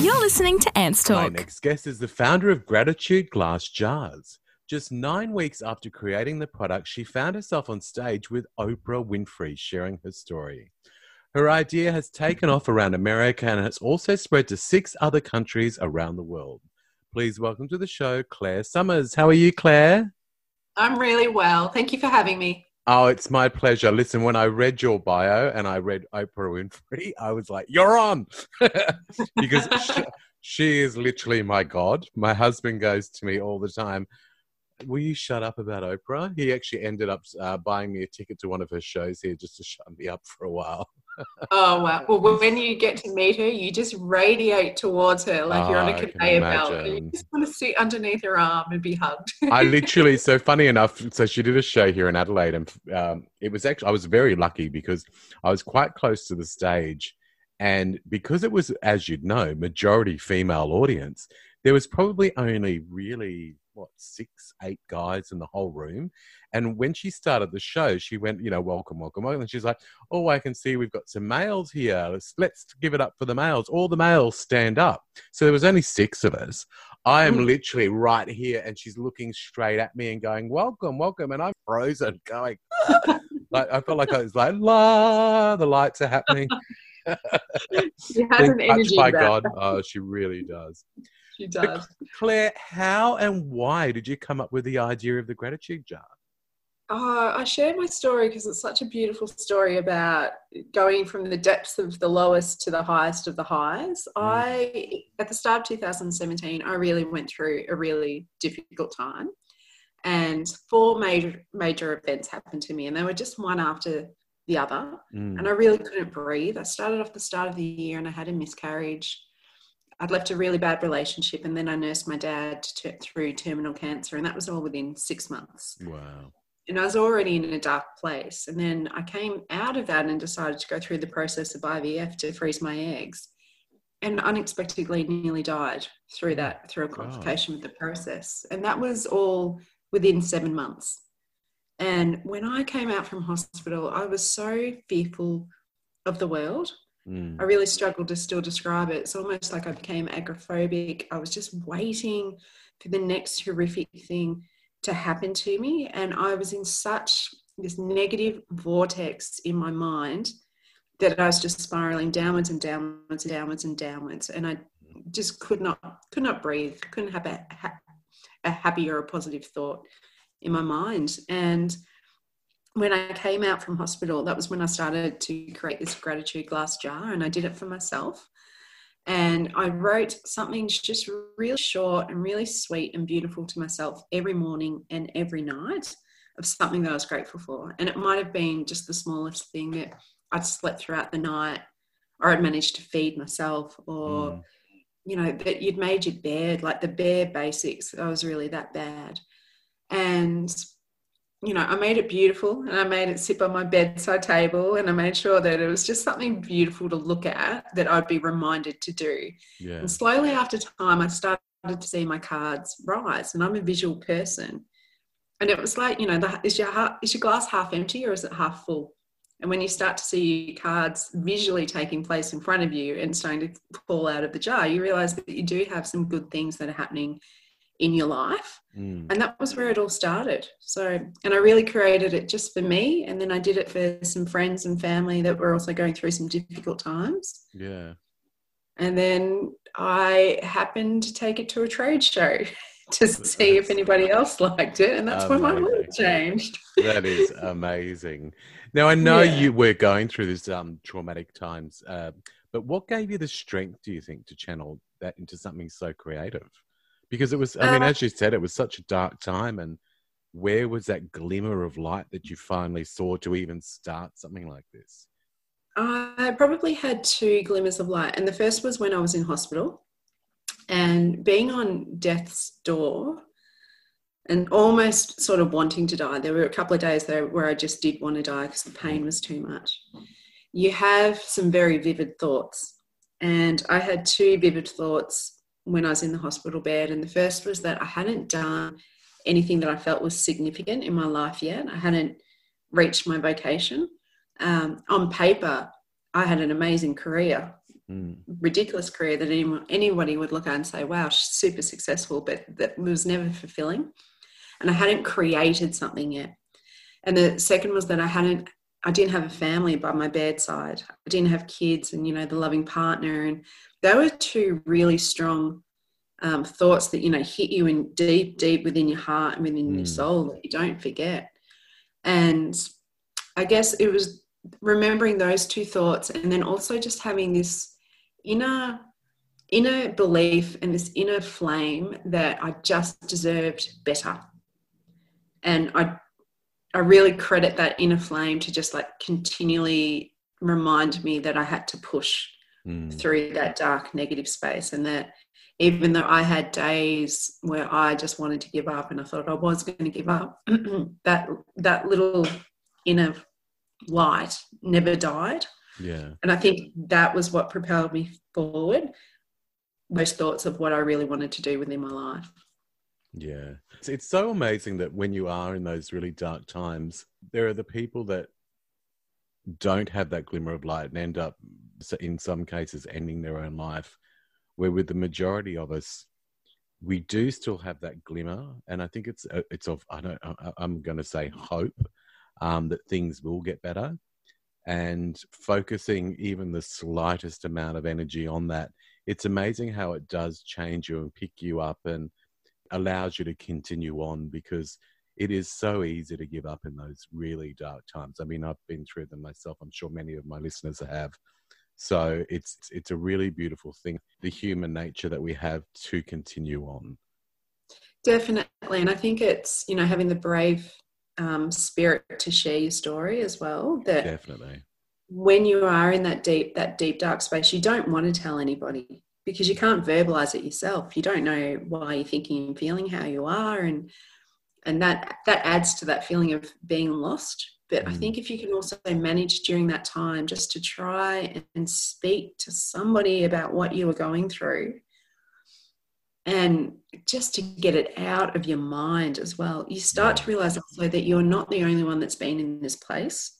You're listening to Ants My next guest is the founder of Gratitude Glass Jars. Just nine weeks after creating the product, she found herself on stage with Oprah Winfrey sharing her story. Her idea has taken off around America and has also spread to six other countries around the world. Please welcome to the show, Claire Summers. How are you, Claire? I'm really well. Thank you for having me. Oh, it's my pleasure. Listen, when I read your bio and I read Oprah Winfrey, I was like, you're on. because she, she is literally my God. My husband goes to me all the time, Will you shut up about Oprah? He actually ended up uh, buying me a ticket to one of her shows here just to shut me up for a while. Oh wow! Well, when you get to meet her, you just radiate towards her like you're on Oh, a can conveyor belt. You just want to sit underneath her arm and be hugged. I literally, so funny enough, so she did a show here in Adelaide, and um, it was actually, I was very lucky because I was quite close to the stage. And because it was, as you'd know, majority female audience, there was probably only really, what, six, eight guys in the whole room. And when she started the show, she went, you know, welcome, welcome, welcome. And she's like, oh, I can see we've got some males here. Let's, let's give it up for the males. All the males stand up. So there was only six of us. I am Mm. literally right here, and she's looking straight at me and going, "Welcome, welcome," and I'm frozen, going like I felt like I was like, "La," the lights are happening. she has an energy by about God, oh, she really does. She But does. Claire, how and why did you come up with the idea of the gratitude jar? Oh, I shared my story because it's such a beautiful story about going from the depths of the lowest to the highest of the highs. I, at the start of 2017, I really went through a really difficult time, and four major major events happened to me, and they were just one after the other, Mm. and I really couldn't breathe. I started off the start of the year, and I had a miscarriage. I'd left a really bad relationship, and then I nursed my dad to, through terminal cancer, and that was all within six months Wow. and I was already in a dark place. And then I came out of that and decided to go through the process of IVF to freeze my eggs, and unexpectedly nearly died through that through a oh, complication with the process. And that was all within seven months. And when I came out from hospital, I was so fearful of the world. Mm. I really struggled to still describe it. It's almost like I became agoraphobic. I was just waiting for the next horrific thing to happen to me. And I was in such this negative vortex in my mind that I was just spiraling downwards and downwards and downwards and downwards. And I just could not could not breathe, couldn't have a, a happy or a positive thought in my mind. And when I came out from hospital, that was when I started to create this gratitude glass jar, and I did it for myself. And I wrote something just really short and really sweet and beautiful to myself every morning and every night of something that I was grateful for. And it might have been just the smallest thing that I'd slept throughout the night, or I'd managed to feed myself, or Mm. you know, that you'd made your bed, like the bare basics. I was really that bad. And, you know, I made it beautiful and I made it sit on my bedside table and I made sure that it was just something beautiful to look at that I'd be reminded to do. Yeah. And slowly after time, I started to see my cards rise and I'm a visual person. And it was like, you know, the, is, your heart, is your glass half empty or is it half full? And when you start to see cards visually taking place in front of you and starting to fall out of the jar, you realize that you do have some good things that are happening in your life. Mm. And that was where it all started. So, and I really created it just for me. And then I did it for some friends and family that were also going through some difficult times. Yeah. And then I happened to take it to a trade show to see if anybody else liked it. And that's when my world changed. that is amazing. Now I know Yeah. you were going through this um, traumatic times, uh, but what gave you the strength, do you think, to channel that into something so creative? Because it was, I mean, Uh, as you said, it was such a dark time, and where was that glimmer of light that you finally saw to even start something like this? I probably had two glimmers of light. And the first was when I was in hospital and being on death's door and almost sort of wanting to die. There were a couple of days there where I just did want to die because the pain was too much. You have some very vivid thoughts. And I had two vivid thoughts when I was in the hospital bed. And the first was that I hadn't done anything that I felt was significant in my life yet. I hadn't reached my vocation. Um, on paper, I had an amazing career. Mm. ridiculous career that anyone, anybody would look at and say, wow, she's super successful, but that was never fulfilling. And I hadn't created something yet. And the second was that I hadn't, I didn't have a family by my bedside. I didn't have kids and, you know, the loving partner. And they were two really strong um, thoughts that, you know, hit you in deep, deep within your heart and within mm. your soul that you don't forget. And I guess it was remembering those two thoughts and then also just having this inner inner belief and this inner flame that I just deserved better. And I I really credit that inner flame to just like continually remind me that I had to push mm. through that dark negative space and that even though I had days where I just wanted to give up and I thought I was going to give up, that that little inner light never died. Yeah. And I think that was what propelled me forward. Those thoughts of what I really wanted to do within my life. Yeah. It's so amazing that when you are in those really dark times, there are the people that don't have that glimmer of light and end up, in some cases, ending their own life. Where with the majority of us, we do still have that glimmer, and I think it's uh, it's of I don't I'm going to say hope um, that things will get better and focusing even the slightest amount of energy on that it's amazing how it does change you and pick you up and allows you to continue on because it is so easy to give up in those really dark times. I mean i've been through them myself. I'm sure many of my listeners have. So it's it's a really beautiful thing the human nature that we have to continue on. Definitely. And i think it's you know having the brave um, spirit to share your story as well. That definitely. when you are in that deep, that deep dark space, you don't want to tell anybody because you can't verbalize it yourself. You don't know why you're thinking and feeling how you are, and and that that adds to that feeling of being lost. But mm. I think if you can also manage during that time just to try and speak to somebody about what you were going through, and just to get it out of your mind as well you start to realize also that you're not the only one that's been in this place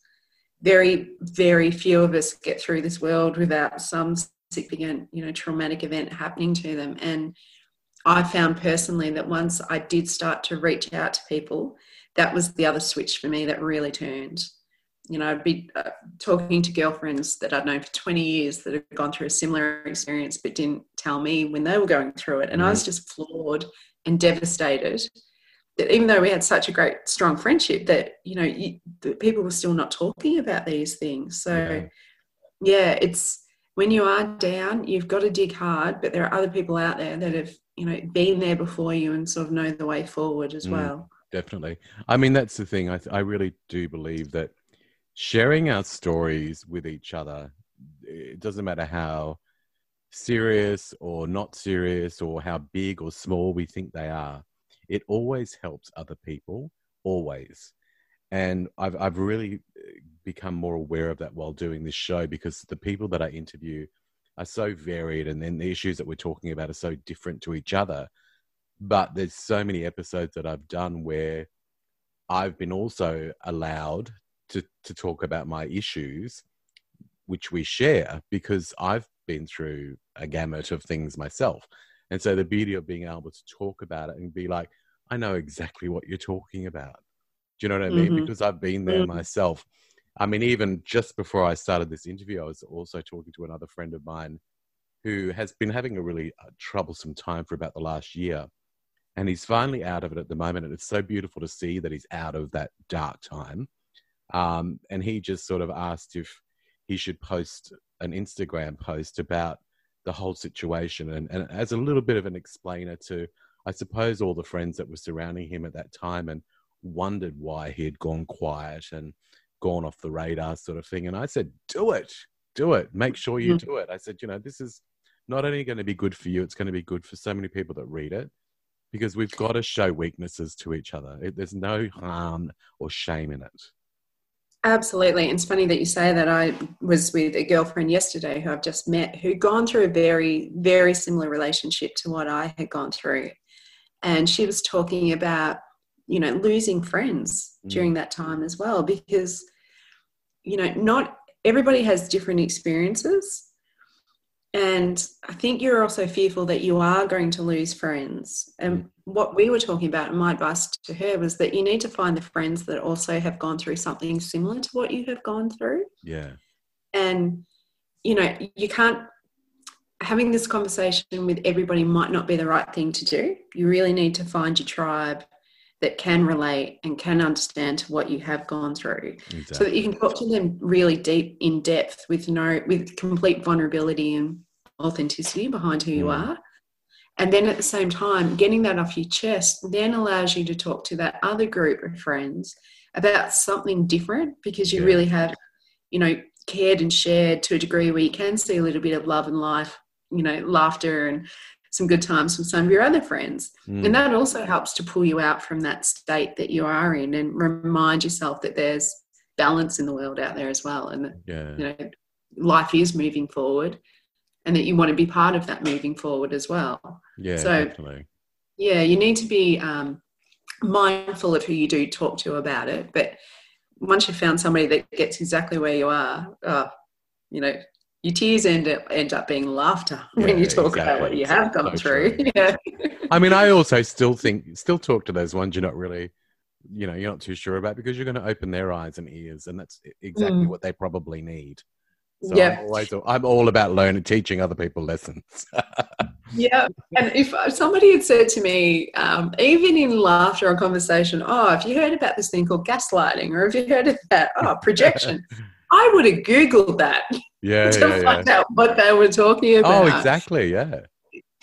very very few of us get through this world without some significant you know traumatic event happening to them and i found personally that once i did start to reach out to people that was the other switch for me that really turned you know, I'd be uh, talking to girlfriends that I'd known for 20 years that had gone through a similar experience but didn't tell me when they were going through it. And mm. I was mm. just floored and devastated that even though we had such a great, strong friendship, that, you know, you, people were still not talking about these things. So, yeah. yeah, it's when you are down, you've got to dig hard, but there are other people out there that have, you know, been there before you and sort of know the way forward as mm, well. Definitely. I mean, that's the thing. I, I really do believe that sharing our stories with each other it doesn't matter how serious or not serious or how big or small we think they are it always helps other people always and I've, I've really uh, become more aware of that while doing this show because the people that i interview are so varied and then the issues that we're talking about are so different to each other but there's so many episodes that i've done where i've been also allowed to, to talk about my issues, which we share because I've been through a gamut of things myself. And so the beauty of being able to talk about it and be like, I know exactly what you're talking about. Do you know what I mean? Mm-hmm. Because I've been there mm-hmm. myself. I mean, even just before I started this interview, I was also talking to another friend of mine who has been having a really uh, troublesome time for about the last year. And he's finally out of it at the moment. And it's so beautiful to see that he's out of that dark time. Um, and he just sort of asked if he should post an Instagram post about the whole situation and, and as a little bit of an explainer to, I suppose, all the friends that were surrounding him at that time and wondered why he had gone quiet and gone off the radar, sort of thing. And I said, do it, do it, make sure you mm-hmm. do it. I said, you know, this is not only going to be good for you, it's going to be good for so many people that read it because we've got to show weaknesses to each other. It, there's no harm or shame in it. Absolutely. And it's funny that you say that. I was with a girlfriend yesterday who I've just met who'd gone through a very, very similar relationship to what I had gone through. And she was talking about, you know, losing friends mm. during that time as well, because, you know, not everybody has different experiences. And I think you're also fearful that you are going to lose friends. And mm. what we were talking about, and my advice to her was that you need to find the friends that also have gone through something similar to what you have gone through. Yeah. And, you know, you can't, having this conversation with everybody might not be the right thing to do. You really need to find your tribe that can relate and can understand to what you have gone through exactly. so that you can talk to them really deep in depth with no with complete vulnerability and authenticity behind who you mm. are and then at the same time getting that off your chest then allows you to talk to that other group of friends about something different because you yeah. really have you know cared and shared to a degree where you can see a little bit of love and life you know laughter and some good times from some of your other friends. Mm. And that also helps to pull you out from that state that you are in and remind yourself that there's balance in the world out there as well. And that, yeah. you know, life is moving forward and that you want to be part of that moving forward as well. Yeah, so, definitely. Yeah, you need to be um, mindful of who you do talk to about it. But once you've found somebody that gets exactly where you are, uh, you know, your tears end up, end up being laughter yeah, when you talk exactly. about what you have gone through. yeah. I mean, I also still think, still talk to those ones you're not really, you know, you're not too sure about because you're going to open their eyes and ears, and that's exactly mm. what they probably need. So yeah. I'm always, I'm all about learning, teaching other people lessons. yeah. And if somebody had said to me, um, even in laughter or conversation, oh, have you heard about this thing called gaslighting? Or have you heard of that? Oh, projection. I would have Googled that yeah, to yeah, find yeah. out what they were talking oh, about. Oh, exactly. Yeah.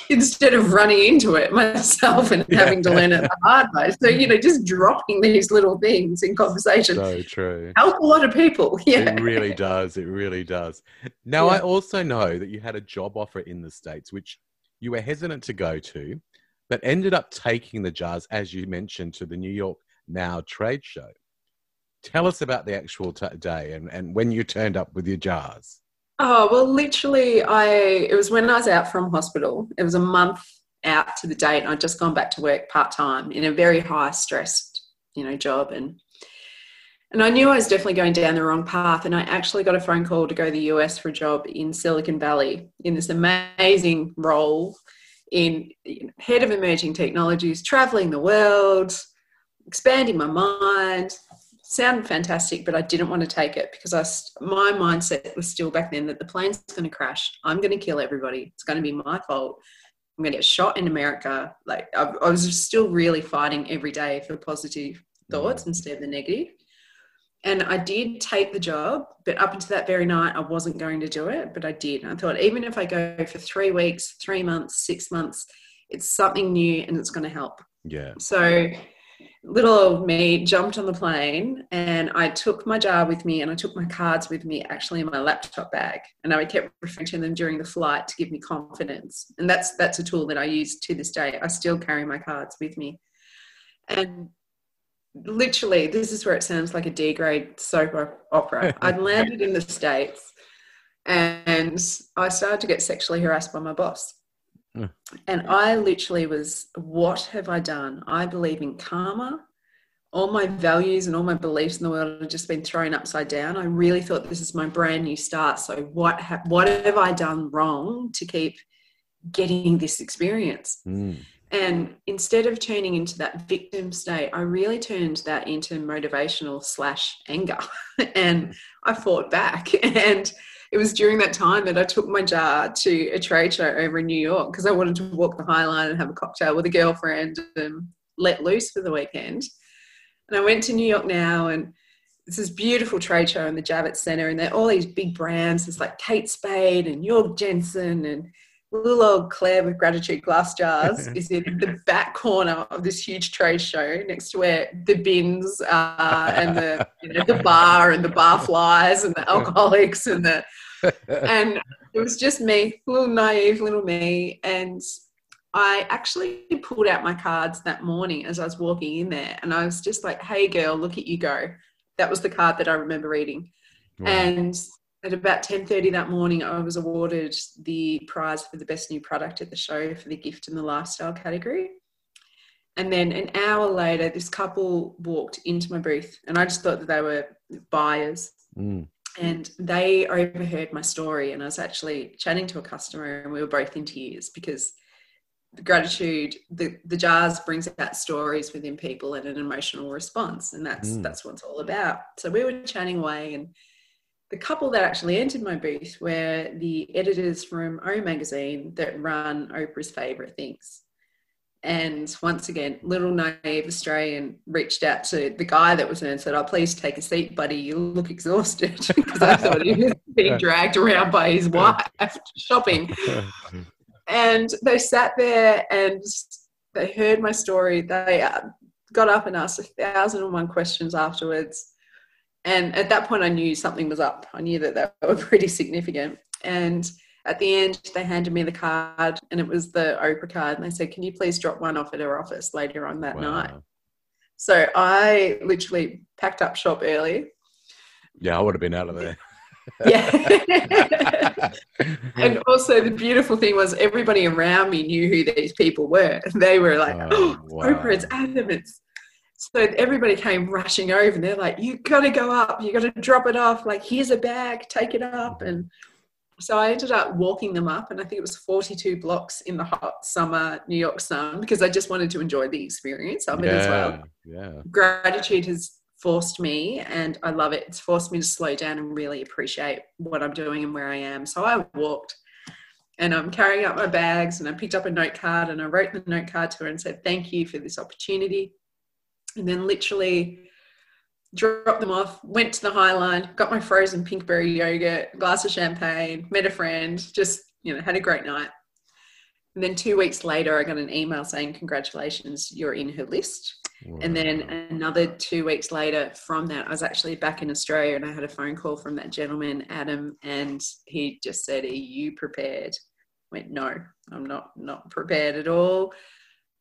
Instead of running into it myself and yeah. having to learn it the hard way. So, you know, just dropping these little things in conversation. So true. Help a lot of people. Yeah. It really does. It really does. Now, I also know that you had a job offer in the States, which you were hesitant to go to, but ended up taking the jars, as you mentioned, to the New York Now trade show. Tell us about the actual t- day and, and when you turned up with your jars. Oh, well, literally, I it was when I was out from hospital. It was a month out to the date, and I'd just gone back to work part time in a very high stressed, you know, job. And and I knew I was definitely going down the wrong path. And I actually got a phone call to go to the US for a job in Silicon Valley in this amazing role in head of emerging technologies, traveling the world, expanding my mind, sounded fantastic, but I didn't want to take it because I, my mindset was still back then that the plane's going to crash. I'm going to kill everybody. It's going to be my fault. I'm going to get shot in America. Like I, I was still really fighting every day for positive thoughts mm. instead of the negative. And I did take the job, but up until that very night, I wasn't going to do it, but I did. I thought, even if I go for three weeks, three months, six months, it's something new and it's going to help. Yeah. So little old me jumped on the plane and I took my jar with me and I took my cards with me actually in my laptop bag. And I kept referring to them during the flight to give me confidence. And that's that's a tool that I use to this day. I still carry my cards with me. And literally, this is where it sounds like a D grade soap opera. I'd landed in the States and I started to get sexually harassed by my boss. And I literally was, what have I done? I believe in karma. All my values and all my beliefs in the world have just been thrown upside down. I really thought this is my brand new start. So what ha- what have I done wrong to keep getting this experience? Mm. And instead of turning into that victim state, I really turned that into motivational slash anger. and I fought back. And it was during that time that I took my jar to a trade show over in New York because I wanted to walk the High Line and have a cocktail with a girlfriend and let loose for the weekend. And I went to New York now and it's this beautiful trade show in the Javits Center, and there are all these big brands. It's like Kate Spade and Georg Jensen and little old Claire with gratitude glass jars is in the back corner of this huge trade show next to where the bins are and the you know, the bar and the bar flies and the alcoholics and the and it was just me, little naive little me. And I actually pulled out my cards that morning as I was walking in there. And I was just like, hey, girl, look at you go. That was the card that I remember reading. Wow. And at about 10.30 that morning, I was awarded the prize for the best new product at the show for the gift and the lifestyle category. And then an hour later, this couple walked into my booth, and I just thought that they were buyers. Mm and they overheard my story and i was actually chatting to a customer and we were both in tears because the gratitude the, the jars brings out stories within people and an emotional response and that's mm. that's what it's all about so we were chatting away and the couple that actually entered my booth were the editors from o magazine that run oprah's favorite things and once again, little naive Australian reached out to the guy that was there and said, Oh, please take a seat, buddy. You look exhausted. because I thought he was being dragged around by his wife shopping. and they sat there and they heard my story. They uh, got up and asked a thousand and one questions afterwards. And at that point, I knew something was up. I knew that they were pretty significant. And at the end, they handed me the card and it was the Oprah card. And they said, Can you please drop one off at her office later on that wow. night? So I literally packed up shop early. Yeah, I would have been out of there. yeah. and also, the beautiful thing was everybody around me knew who these people were. They were like, Oh, oh wow. Oprah's Adams. So everybody came rushing over and they're like, You got to go up. You got to drop it off. Like, here's a bag, take it up. And so I ended up walking them up, and I think it was 42 blocks in the hot summer New York sun because I just wanted to enjoy the experience of it yeah, as well. Yeah. Gratitude has forced me, and I love it. It's forced me to slow down and really appreciate what I'm doing and where I am. So I walked, and I'm carrying up my bags, and I picked up a note card, and I wrote the note card to her and said, "Thank you for this opportunity." And then literally dropped them off, went to the High Line, got my frozen pinkberry yogurt, glass of champagne, met a friend, just, you know, had a great night. And then two weeks later, I got an email saying, Congratulations, you're in her list. Wow. And then another two weeks later, from that, I was actually back in Australia and I had a phone call from that gentleman, Adam, and he just said, Are you prepared? I went, No, I'm not not prepared at all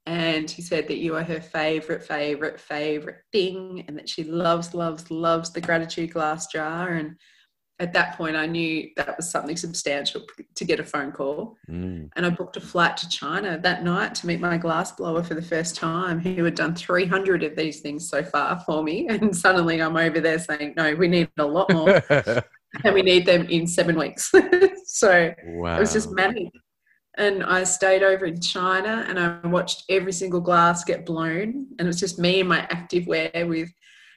and he said that you are her favorite, favorite, favorite thing, and that she loves, loves, loves the gratitude glass jar. And at that point, I knew that was something substantial to get a phone call. Mm. And I booked a flight to China that night to meet my glass blower for the first time, who had done 300 of these things so far for me. And suddenly I'm over there saying, no, we need a lot more. and we need them in seven weeks. so wow. it was just manic and I stayed over in China and I watched every single glass get blown. And it was just me in my active wear with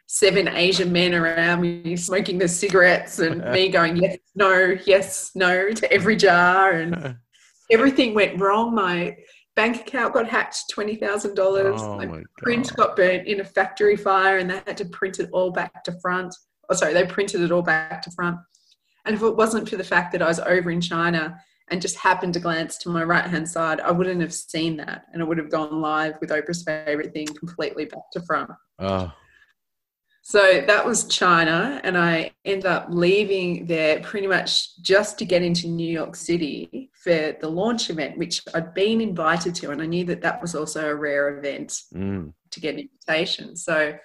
seven Asian men around me smoking the cigarettes and me going, yes, no, yes, no to every jar. And everything went wrong. My bank account got hacked $20,000. Oh my, my print got burnt in a factory fire and they had to print it all back to front. Oh, sorry, they printed it all back to front. And if it wasn't for the fact that I was over in China, and just happened to glance to my right hand side, I wouldn't have seen that. And it would have gone live with Oprah's favorite thing completely back to front. Oh. So that was China. And I ended up leaving there pretty much just to get into New York City for the launch event, which I'd been invited to. And I knew that that was also a rare event mm. to get an invitation. So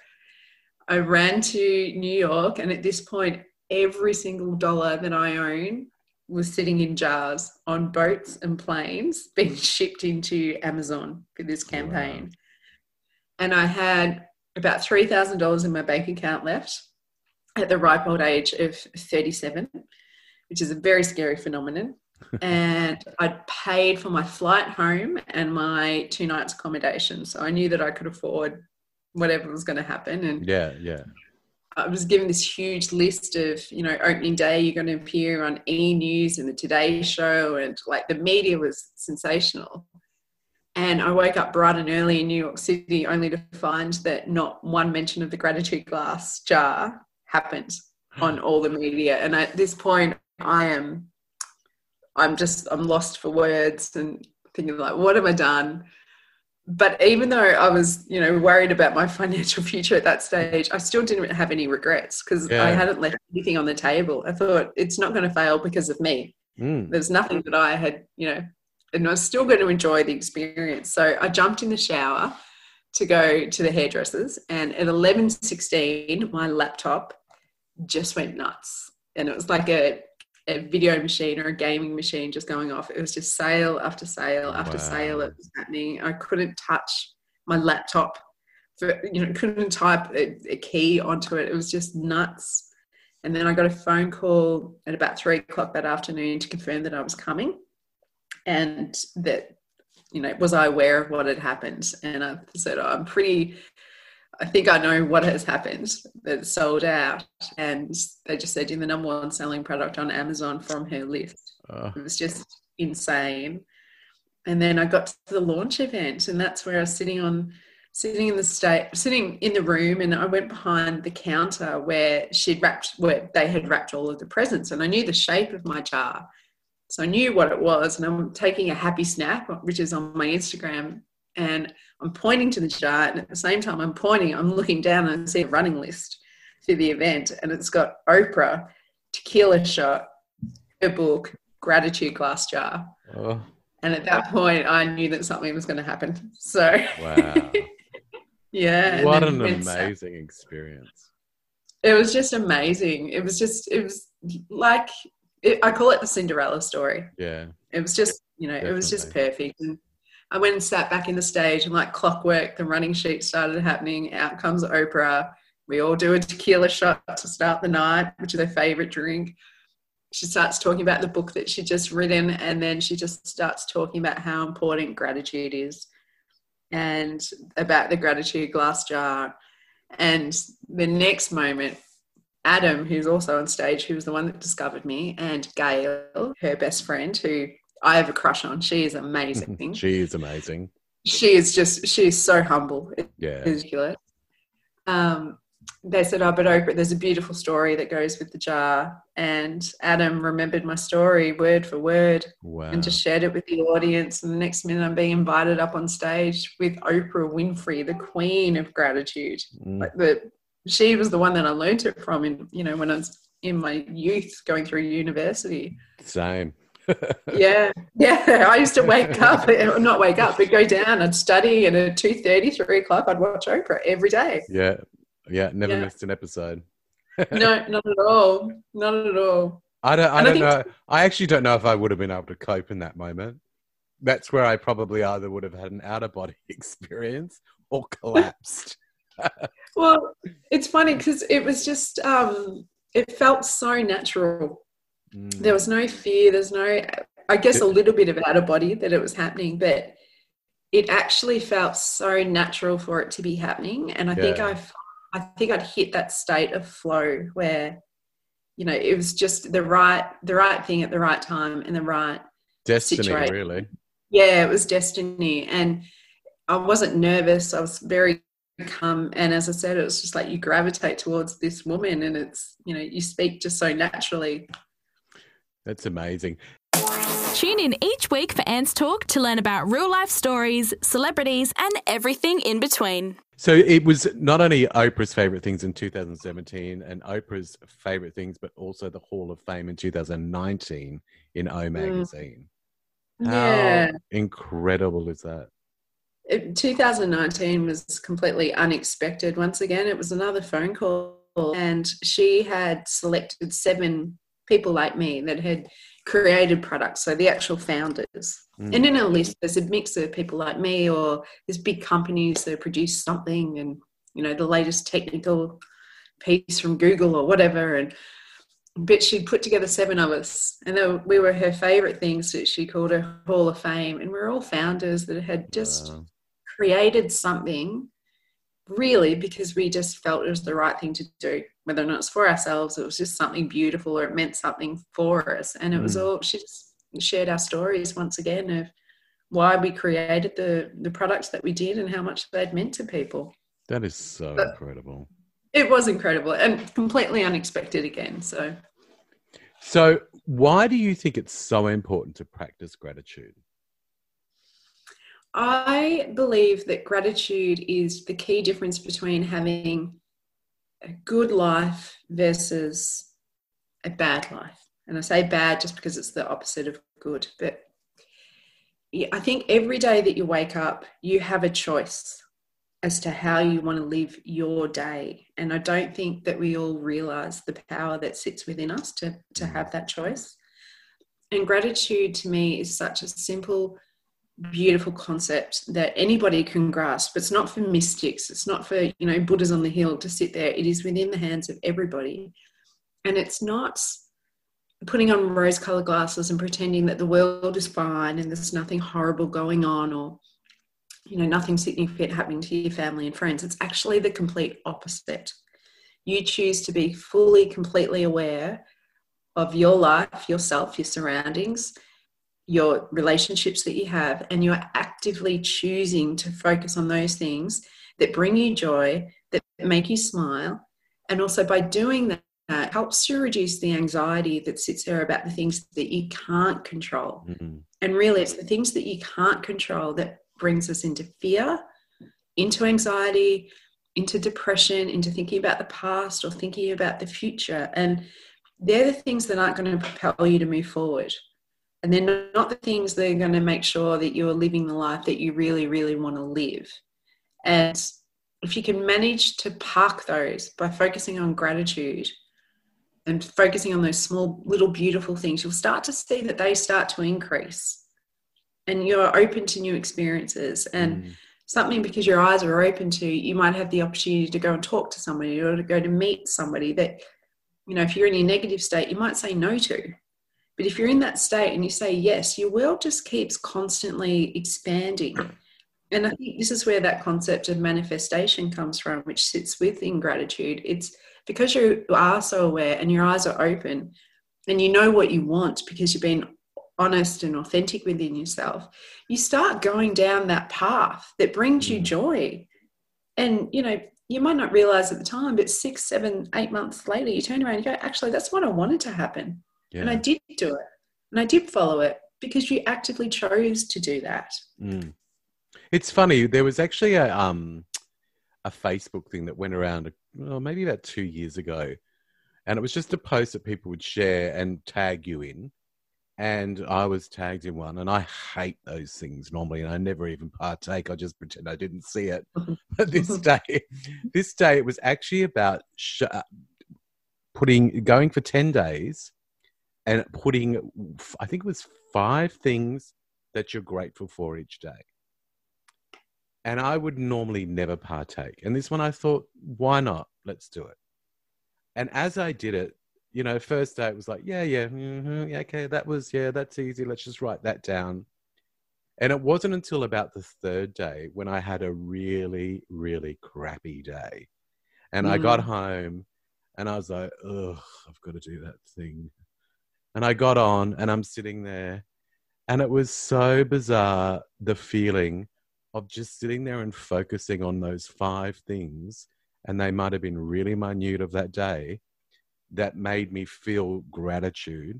I ran to New York. And at this point, every single dollar that I own was sitting in jars on boats and planes being shipped into Amazon for this oh, campaign. Wow. And I had about $3,000 in my bank account left at the ripe old age of 37, which is a very scary phenomenon. and I'd paid for my flight home and my two nights accommodation. So I knew that I could afford whatever was going to happen. And yeah, yeah. I was given this huge list of, you know, opening day, you're going to appear on E News and the Today Show, and like the media was sensational. And I woke up bright and early in New York City only to find that not one mention of the gratitude glass jar happened hmm. on all the media. And at this point, I am, I'm just, I'm lost for words and thinking like, what have I done? But even though I was, you know, worried about my financial future at that stage, I still didn't have any regrets because yeah. I hadn't left anything on the table. I thought it's not going to fail because of me. Mm. There's nothing that I had, you know, and I was still going to enjoy the experience. So I jumped in the shower to go to the hairdressers, and at 11:16, my laptop just went nuts, and it was like a a video machine or a gaming machine just going off. It was just sale after sale after wow. sale that was happening. I couldn't touch my laptop for you know couldn't type a, a, key onto it. It was just nuts. And then I got a phone call at about three o'clock that afternoon to confirm that I was coming and that, you know, was I aware of what had happened? And I said, oh, I'm pretty, I think I know what has happened. That it's sold out. And they just said, you're the number one selling product on Amazon from her list. Uh, It was just insane. And then I got to the launch event, and that's where I was sitting on, sitting in the state, sitting in the room, and I went behind the counter where she'd wrapped, where they had wrapped all of the presents, and I knew the shape of my jar, so I knew what it was, and I'm taking a happy snap, which is on my Instagram, and I'm pointing to the jar, and at the same time I'm pointing, I'm looking down and I see a running list for the event, and it's got Oprah, tequila shot, her book, gratitude glass jar. oh, And at that point, I knew that something was going to happen. So, wow. yeah. what an sa- uh, amazing experience. It was just amazing. It was just, it was like, it, I call it the Cinderella story. Yeah. It was just, you know, it was just perfect. And I went and sat back in the stage, and like clockwork, the running sheet started happening. Out comes Oprah. We all do a tequila shot to start the night, which is their favorite drink. She starts talking about the book that she just written, and then she just starts talking about how important gratitude is and about the gratitude glass jar. And the next moment, Adam, who's also on stage, who was the one that discovered me, and Gayle, her best friend, who I have a crush on. She is amazing. she is amazing. she is just, she's so humble. It's Yeah. ridiculous. Um, they said, Oh, but Oprah, there's a beautiful story that goes with the jar. And Adam remembered my story word for word Wow. and just shared it with the audience. And the next minute, I'm being invited up on stage with Oprah Winfrey, the queen of gratitude. Mm, Like the, she was the one that I learned it from. In you know, when I was in my youth, going through university. Same. Yeah, yeah. I used to wake up, not wake up, but go down. I'd study, and at 2.30, 3 o'clock, I'd watch Oprah every day. Yeah. Yeah. Never Yeah. missed an episode. No, not at all. Not at all. I don't. I And don't think- know. I actually don't know if I would have been able to cope in that moment. That's where I probably either would have had an out of body experience or collapsed. Well, it's funny because it was just, um, it felt so natural. Mm. There was no fear. There's no, I guess, a little bit of out of body that it was happening, but it actually felt so natural for it to be happening. And I think Yeah. I, I think I'd hit that state of flow where, you know, it was just the right, the right thing at the right time and the right Destiny, situation. really. yeah, it was destiny. And I wasn't nervous. I was very calm. And as I said, it was just like you gravitate towards this woman and it's, you know, you speak just so naturally. That's amazing. Tune in each week for Ants Talk to learn about real life stories, celebrities, and everything in between. So it was not only Oprah's favorite things in 2017 and Oprah's favorite things, but also the Hall of Fame in 2019 in O mm. magazine. How Yeah. incredible is that? It- 2019 was completely unexpected. Once again, it was another phone call, and she had selected seven people like me that had created products. So the actual founders. Mm. And in a list, there's a mix of people like me, or there's big companies that produce something, and you know the latest technical piece from Google or whatever. And but she'd put together seven of us, and were, we were her favorite things that she called her Hall of Fame, and we we're all founders that had just Wow. created something really because we just felt it was the right thing to do whether or not it's for ourselves it was just something beautiful or it meant something for us and it was Mm. all she just shared our stories once again of why we created the the products that we did and how much they'd meant to people That is so But- incredible. it was incredible and completely unexpected again so So, why do you think it's so important to practice gratitude? I believe that gratitude is the key difference between having a good life versus a bad life. And I say bad just because it's the opposite of good. But I think every day that you wake up, you have a choice as to how you want to live your day. And I don't think that we all realize the power that sits within us to, to have that choice. And gratitude to me is such a simple, beautiful concept that anybody can grasp. It's not for mystics. It's not for, you know, Buddhas on the hill to sit there. It is within the hands of everybody. And it's not putting on rose colored glasses and pretending that the world is fine and there's nothing horrible going on or you know nothing significant happening to your family and friends it's actually the complete opposite you choose to be fully completely aware of your life yourself your surroundings your relationships that you have and you're actively choosing to focus on those things that bring you joy that make you smile and also by doing that uh, helps to reduce the anxiety that sits there about the things that you can't control. Mm-hmm. And really, it's the things that you can't control that brings us into fear, into anxiety, into depression, into thinking about the past or thinking about the future. And they're the things that aren't going to propel you to move forward. And they're not the things that are going to make sure that you're living the life that you really, really want to live. And if you can manage to park those by focusing on gratitude and focusing on those small, little, beautiful things, you'll start to see that they start to increase and you're open to new experiences. And mm. something because your eyes are open to, you might have the opportunity to go and talk to somebody or to go to meet somebody that, you know, if you're in a negative state, you might say no to. But if you're in that state and you say yes, your world just keeps constantly expanding. And I think this is where that concept of manifestation comes from, which sits within gratitude. It's because you are so aware and your eyes are open and you know what you want because you've been honest and authentic within yourself, you start going down that path that brings you mm. joy. And, you know, you might not realize at the time, but six, seven, eight months later, you turn around and go, actually, that's what I wanted to happen. Yeah. And I did do it. And I did follow it because you actively chose to do that. Mm. It's funny. There was actually a, um, a Facebook thing that went around well, maybe about two years ago. And it was just a post that people would share and tag you in. And I was tagged in one, and I hate those things normally, and I never even partake. I just pretend I didn't see it. but this day, this day, it was actually about sh- uh, putting going for ten days and putting, I think it was five things that you're grateful for each day and I would normally never partake. And this one I thought, why not? Let's do it. And as I did it, you know, first day it was like, yeah, yeah, mm-hmm, yeah, okay, that was, yeah, that's easy. Let's just write that down. And it wasn't until about the third day when I had a really, really crappy day. And mm. I got mm. home and I was like, ugh, I've got to do that thing. And I got on and I'm sitting there and it was so bizarre the feeling of just sitting there and focusing on those five things, and they might have been really minute of that day, that made me feel gratitude.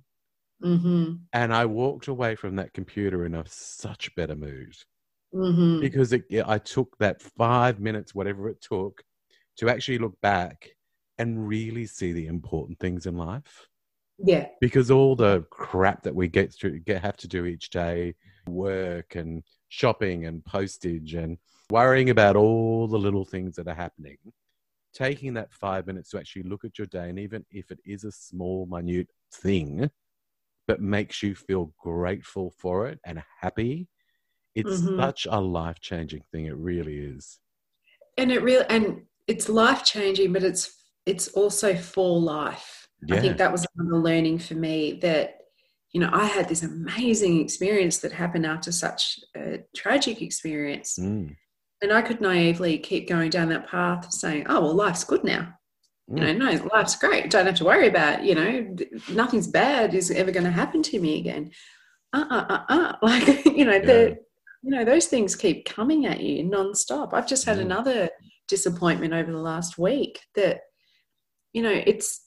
Mm-hmm. And I walked away from that computer in a such better mood mm-hmm. because it, I took that five minutes, whatever it took, to actually look back and really see the important things in life. Yeah. Because all the crap that we get through, get, have to do each day, work and shopping and postage and worrying about all the little things that are happening, taking that five minutes to actually look at your day, and even if it is a small, minute thing, but makes you feel grateful for it and happy, it's mm-hmm. such a life changing thing. It really is. And it really, and it's life changing, but it's it's also for life. Yeah. I think that was another learning for me that you know, I had this amazing experience that happened after such a tragic experience. Mm. And I could naively keep going down that path of saying, oh, well, life's good now. Mm. You know, no, life's great. Don't have to worry about, you know, nothing's bad is ever going to happen to me again. Uh uh uh uh. Like, you know, yeah. the, you know, those things keep coming at you nonstop. I've just had mm. another disappointment over the last week that, you know, it's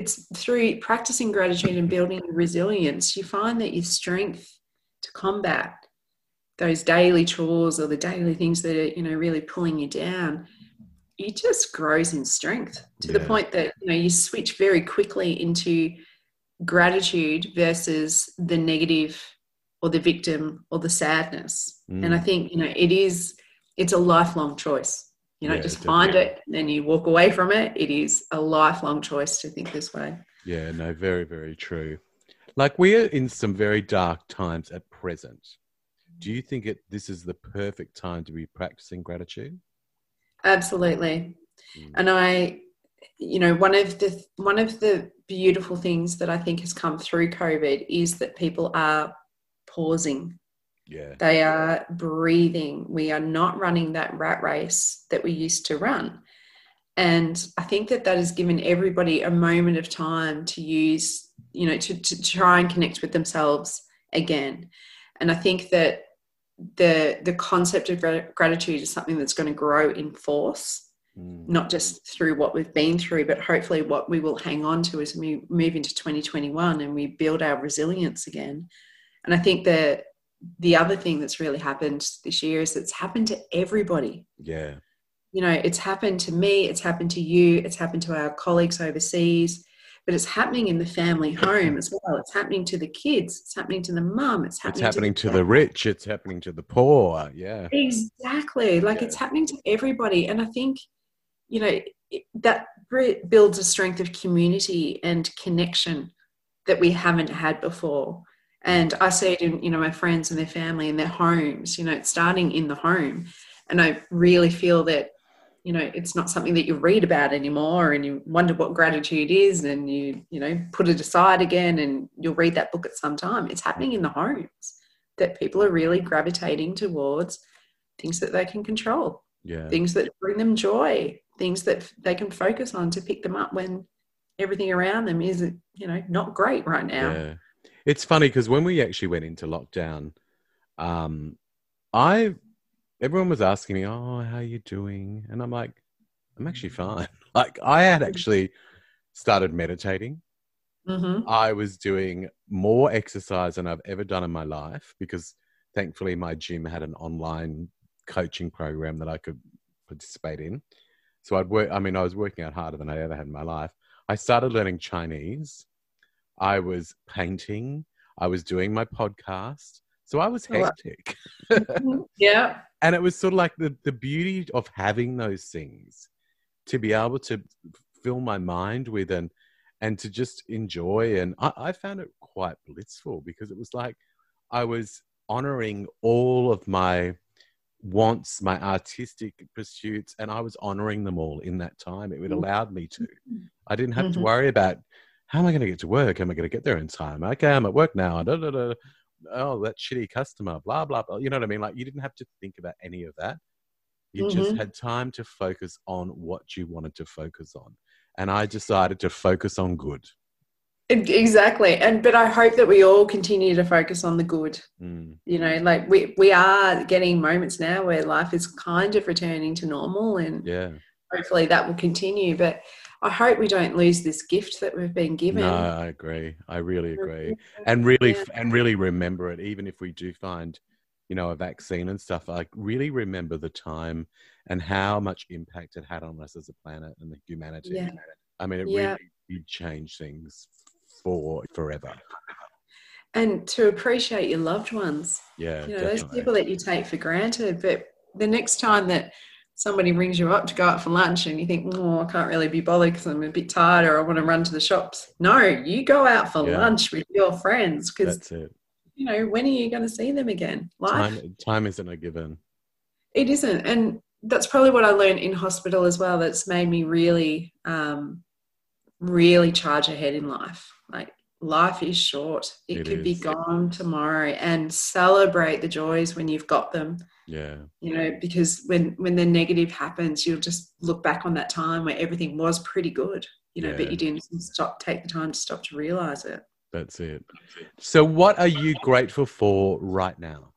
it's through practicing gratitude and building resilience, you find that your strength to combat those daily chores or the daily things that are, you know, really pulling you down, it just grows in strength to yeah. the point that, you know, you switch very quickly into gratitude versus the negative or the victim or the sadness. Mm. And I think, you know, it is, it's a lifelong choice. You know, yeah, just find it and then you walk away from it. It is a lifelong choice to think this way. Yeah, no, very, very true. Like we are in some very dark times at present. Do you think it this is the perfect time to be practicing gratitude? Absolutely. Mm. And I you know one of the one of the beautiful things that i think has come through covid is that people are pausing Yeah. they are breathing we are not running that rat race that we used to run and i think that that has given everybody a moment of time to use you know to, to try and connect with themselves again and i think that the the concept of gratitude is something that's going to grow in force Mm. not just through what we've been through, but hopefully what we will hang on to as we move into 2021 and we build our resilience again. And I think that the other thing that's really happened this year is it's happened to everybody. Yeah. You know, it's happened to me, it's happened to you, it's happened to our colleagues overseas, but it's happening in the family home as well. It's happening to the kids, it's happening to the mum, it's happening, It's happening to to the, the rich. It's happening to the poor. Yeah. Exactly. Like Yeah. it's happening to everybody. And I think, you know, that builds a strength of community and connection that we haven't had before. And I see it in, you know, my friends and their family and their homes, you know, it's starting in the home. And I really feel that, you know, it's not something that you read about anymore and you wonder what gratitude is and you, you know, put it aside again and you'll read that book at some time. It's happening in the homes that people are really gravitating towards things that they can control, Yeah. things that bring them joy, things that they can focus on to pick them up when everything around them is, you know, not great right now. Yeah. It's funny because when we actually went into lockdown, um, I everyone was asking me, "Oh, how are you doing?" And I'm like, "I'm actually fine." Like I had actually started meditating. hmm I was doing more exercise than I've ever done in my life because thankfully my gym had an online coaching program that I could participate in. So I'd work, I mean, I was working out harder than I ever had in my life. I started learning Chinese. I was painting. I was doing my podcast. So I was hectic. Yeah. and it was sort of like the, the beauty of having those things to be able to fill my mind with and and to just enjoy and I, I found it quite blissful because it was like i was honoring all of my wants my artistic pursuits and i was honoring them all in that time it would allowed me to i didn't have to Mhm. worry about how am i going to get to work am i going to get there in time okay i'm at work now da, da, da. oh that shitty customer blah blah blah you know what i mean like you didn't have to think about any of that you just Mhm. had time to focus on what you wanted to focus on and i decided to focus on good Exactly. And but I hope that we all continue to focus on the good. Mm, You know, like we we are getting moments now where life is kind of returning to normal and yeah hopefully that will continue. But I hope we don't lose this gift that we've been given. no i agree i really agree mm-hmm. and really Yeah. and really remember it even if we do find you know a vaccine and stuff like really remember the time and how much impact it had on us as a planet and the humanity Yeah. i mean it Yeah. really did change things for forever And to appreciate your loved ones. yeah you know, those people that you take for granted. But the next time that somebody rings you up to go out for lunch and you think, oh, I can't really be bothered because I'm a bit tired or I want to run to the shops. No, you go out for Yeah. lunch with your friends because, that's it you know, when are you going to see them again? Life, time time isn't a given it isn't. And that's probably what I learned in hospital as well. That's made me really, um, really charge ahead in life. Like, life is short. It, It could be gone tomorrow and celebrate the joys when you've got them yeah you know because when when the negative happens you'll just look back on that time where everything was pretty good you know Yeah. but you didn't stop take the time to stop to realize it That's it. So, what are you grateful for right now?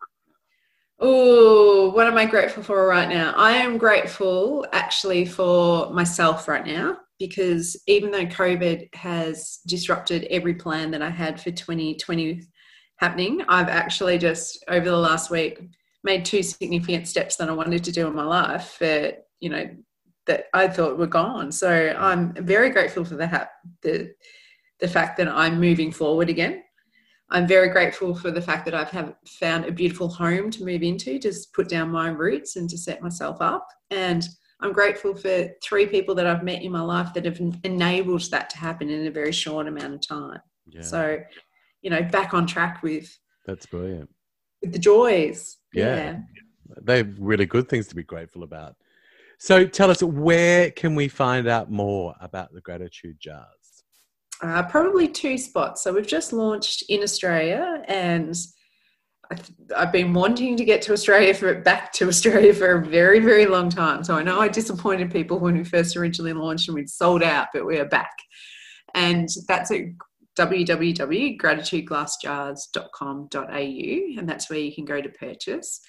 oh what am i grateful for right now i am grateful actually for myself right now because even though covid has disrupted every plan that i had for 2020 happening i've actually just over the last week made two significant steps that i wanted to do in my life that you know that i thought were gone so i'm very grateful for the ha- the the fact that i'm moving forward again I'm very grateful for the fact that I've have found a beautiful home to move into, to put down my roots and to set myself up. And I'm grateful for three people that I've met in my life that have enabled that to happen in a very short amount of time. Yeah, So, you know, back on track with, that's brilliant. with the joys. Yeah. They're really good things to be grateful about. So tell us, where can we find out more about the gratitude jars? Uh, probably two spots. So we've just launched in Australia, and I've been wanting to get to Australia for back to Australia for a very, very long time. So I know I disappointed people when we first originally launched and we'd sold out, but we are back. And that's at www.gratitudeglassjars.com.au, and that's where you can go to purchase.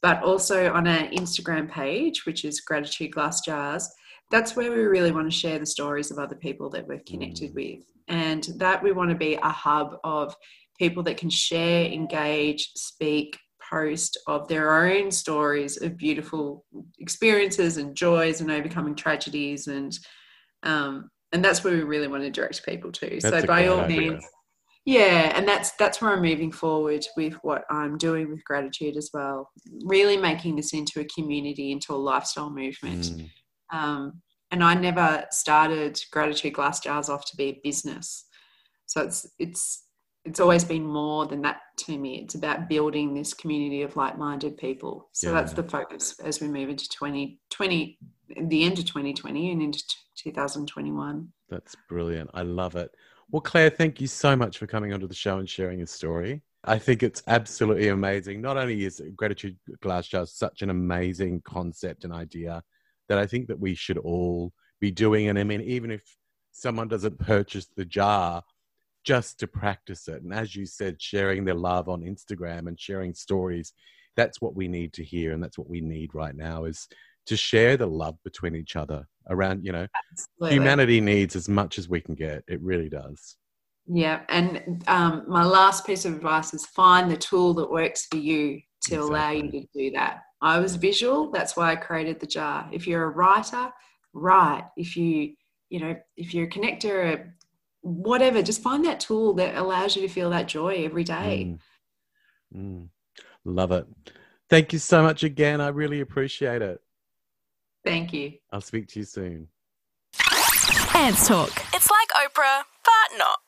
But also on our Instagram page, which is Gratitude Glass Jars, that's where we really want to share the stories of other people that we've connected mm. with. And that we want to be a hub of people that can share, engage, speak, post of their own stories of beautiful experiences and joys and overcoming tragedies and um, and that's where we really want to direct people to. That's so by all idea. means, yeah, and that's that's where I'm moving forward with what I'm doing with gratitude as well. Really making this into a community, into a lifestyle movement. Mm. Um, and I never started gratitude glass jars off to be a business. So it's it's it's always been more than that to me. It's about building this community of like-minded people. So yeah. that's the focus as we move into 2020, the end of 2020 and into 2021. That's brilliant. I love it. Well, Claire, thank you so much for coming onto the show and sharing your story. I think it's absolutely amazing. Not only is gratitude glass jars such an amazing concept and idea that I think that we should all be doing. And I mean, even if someone doesn't purchase the jar, just to practice it. And as you said, sharing their love on Instagram and sharing stories, that's what we need to hear. And that's what we need right now is to share the love between each other around, you know, Absolutely. humanity needs as much as we can get. It really does. Yeah. And um, my last piece of advice is find the tool that works for you to exactly. allow you to do that. I was visual. That's why I created the jar. If you're a writer, write. If you, you know, if you're a connector, whatever, just find that tool that allows you to feel that joy every day. Mm. Mm. Love it. Thank you so much again. I really appreciate it. Thank you. I'll speak to you soon. Ants Talk. It's like Oprah, but not.